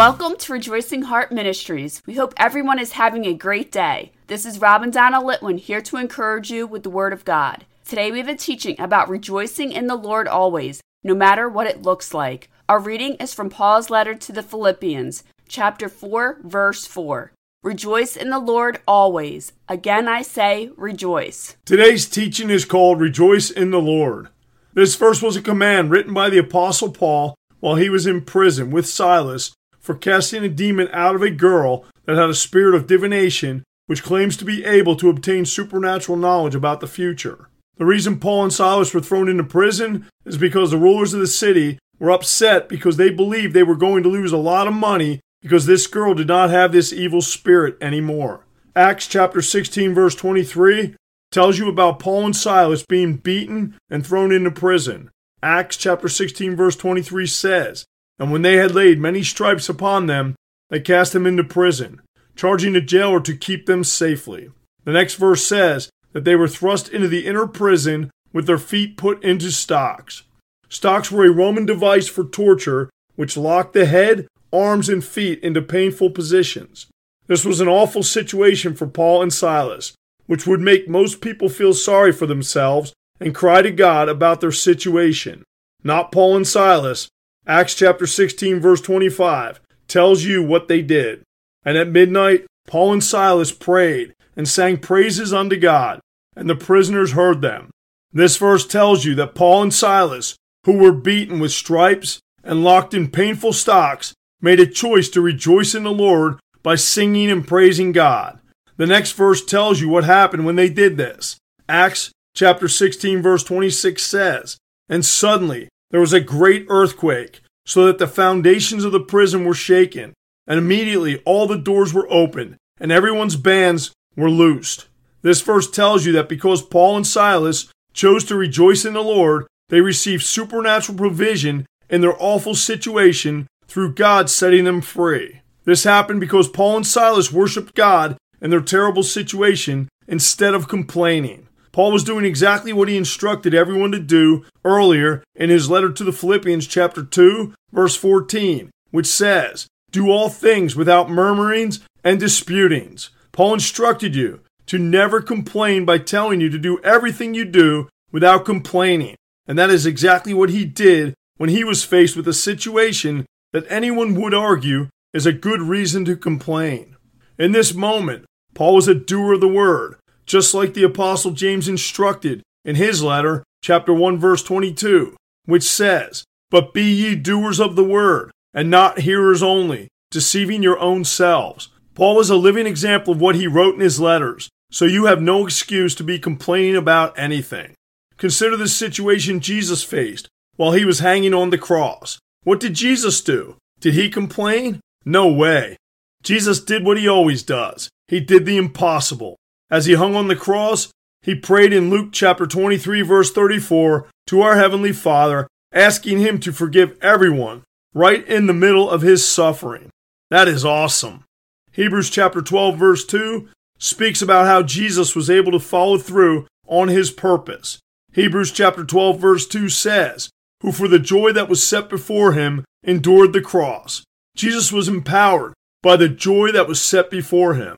Welcome to Rejoicing Heart Ministries. We hope everyone is having a great day. This is Rob and Donna Litwin here to encourage you with the Word of God. Today we have a teaching about rejoicing in the Lord always, no matter what it looks like. Our reading is from Paul's letter to the Philippians, chapter 4, verse 4. Rejoice in the Lord always. Again I say, rejoice. Today's teaching is called Rejoice in the Lord. This verse was a command written by the Apostle Paul while he was in prison with Silas for casting a demon out of a girl that had a spirit of divination, which claims to be able to obtain supernatural knowledge about the future. The reason Paul and Silas were thrown into prison is because the rulers of the city were upset because they believed they were going to lose a lot of money because this girl did not have this evil spirit anymore. Acts chapter 16, verse 23 tells you about Paul and Silas being beaten and thrown into prison. Acts chapter 16, verse 23 says, And when they had laid many stripes upon them, they cast them into prison, charging the jailer to keep them safely. The next verse says that they were thrust into the inner prison with their feet put into stocks. Stocks were a Roman device for torture which locked the head, arms, and feet into painful positions. This was an awful situation for Paul and Silas, which would make most people feel sorry for themselves and cry to God about their situation. Not Paul and Silas. Acts chapter 16, verse 25 tells you what they did. And at midnight, Paul and Silas prayed and sang praises unto God, and the prisoners heard them. This verse tells you that Paul and Silas, who were beaten with stripes and locked in painful stocks, made a choice to rejoice in the Lord by singing and praising God. The next verse tells you what happened when they did this. Acts chapter 16 verse 26 says, And suddenly there was a great earthquake, so that the foundations of the prison were shaken, and immediately all the doors were opened, and everyone's bands were loosed. This verse tells you that because Paul and Silas chose to rejoice in the Lord, they received supernatural provision in their awful situation through God setting them free. This happened because Paul and Silas worshiped God in their terrible situation instead of complaining. Paul was doing exactly what he instructed everyone to do earlier in his letter to the Philippians, chapter 2, verse 14, which says, Do all things without murmurings and disputings. Paul instructed you to never complain by telling you to do everything you do without complaining. And that is exactly what he did when he was faced with a situation that anyone would argue is a good reason to complain. In this moment, Paul was a doer of the word, just like the Apostle James instructed in his letter, chapter 1, verse 22, which says, But be ye doers of the word, and not hearers only, deceiving your own selves. Paul was a living example of what he wrote in his letters, so you have no excuse to be complaining about anything. Consider the situation Jesus faced while he was hanging on the cross. What did Jesus do? Did he complain? No way. Jesus did what he always does. He did the impossible. As he hung on the cross, he prayed in Luke chapter 23, verse 34, to our Heavenly Father, asking him to forgive everyone right in the middle of his suffering. That is awesome. Hebrews chapter 12, verse 2 speaks about how Jesus was able to follow through on his purpose. Hebrews chapter 12, verse 2 says, Who for the joy that was set before him endured the cross. Jesus was empowered by the joy that was set before him.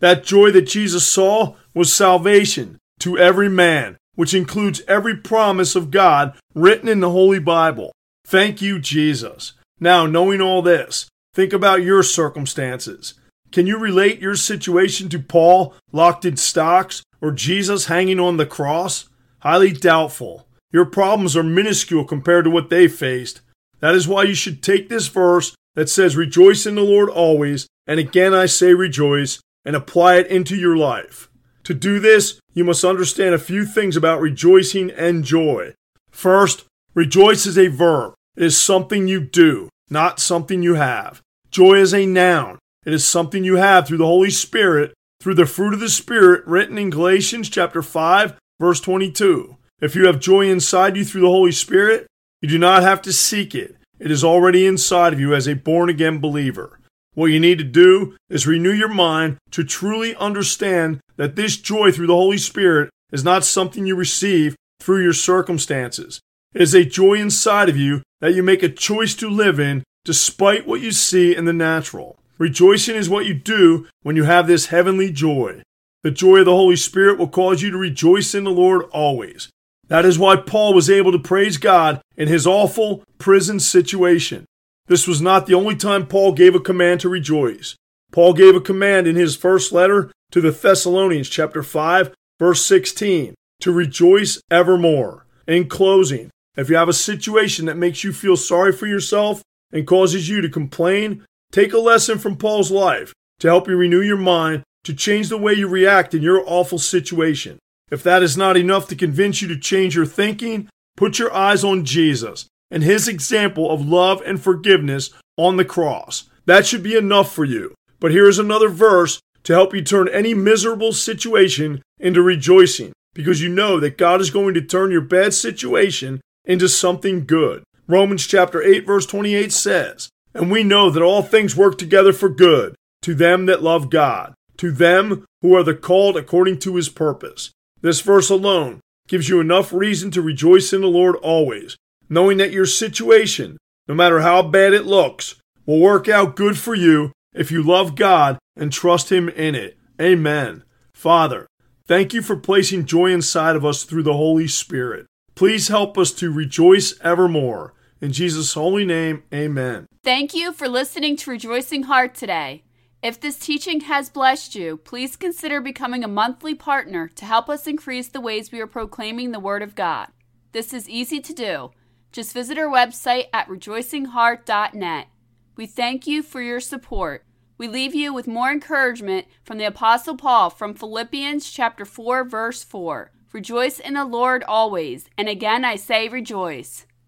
That joy that Jesus saw was salvation to every man, which includes every promise of God written in the Holy Bible. Thank you, Jesus. Now, knowing all this, think about your circumstances. Can you relate your situation to Paul locked in stocks or Jesus hanging on the cross? Highly doubtful. Your problems are minuscule compared to what they faced. That is why you should take this verse that says, Rejoice in the Lord always, and again I say rejoice, and apply it into your life. To do this, you must understand a few things about rejoicing and joy. First, rejoice is a verb. It is something you do, not something you have. Joy is a noun. It is something you have through the Holy Spirit, through the fruit of the Spirit written in Galatians chapter 5, verse 22. If you have joy inside you through the Holy Spirit, you do not have to seek it. It is already inside of you as a born again believer. What you need to do is renew your mind to truly understand that this joy through the Holy Spirit is not something you receive through your circumstances. It is a joy inside of you that you make a choice to live in despite what you see in the natural. Rejoicing is what you do when you have this heavenly joy. The joy of the Holy Spirit will cause you to rejoice in the Lord always. That is why Paul was able to praise God in his awful prison situation. This was not the only time Paul gave a command to rejoice. Paul gave a command in his first letter to the Thessalonians, chapter 5, verse 16, to rejoice evermore. In closing, if you have a situation that makes you feel sorry for yourself and causes you to complain, take a lesson from Paul's life to help you renew your mind to change the way you react in your awful situation. If that is not enough to convince you to change your thinking, put your eyes on Jesus and his example of love and forgiveness on the cross. That should be enough for you. But here is another verse to help you turn any miserable situation into rejoicing because you know that God is going to turn your bad situation into something good. Romans chapter 8 verse 28 says, "And we know that all things work together for good to them that love God, to them who are the called according to his purpose. This verse alone gives you enough reason to rejoice in the Lord always, knowing that your situation, no matter how bad it looks, will work out good for you if you love God and trust Him in it. Amen. Father, thank you for placing joy inside of us through the Holy Spirit. Please help us to rejoice evermore. In Jesus' holy name, amen. Thank you for listening to Rejoicing Heart today. If this teaching has blessed you, please consider becoming a monthly partner to help us increase the ways we are proclaiming the Word of God. This is easy to do. Just visit our website at rejoicingheart.net. We thank you for your support. We leave you with more encouragement from the apostle Paul from Philippians chapter 4 verse 4. Rejoice in the Lord always, and again I say rejoice.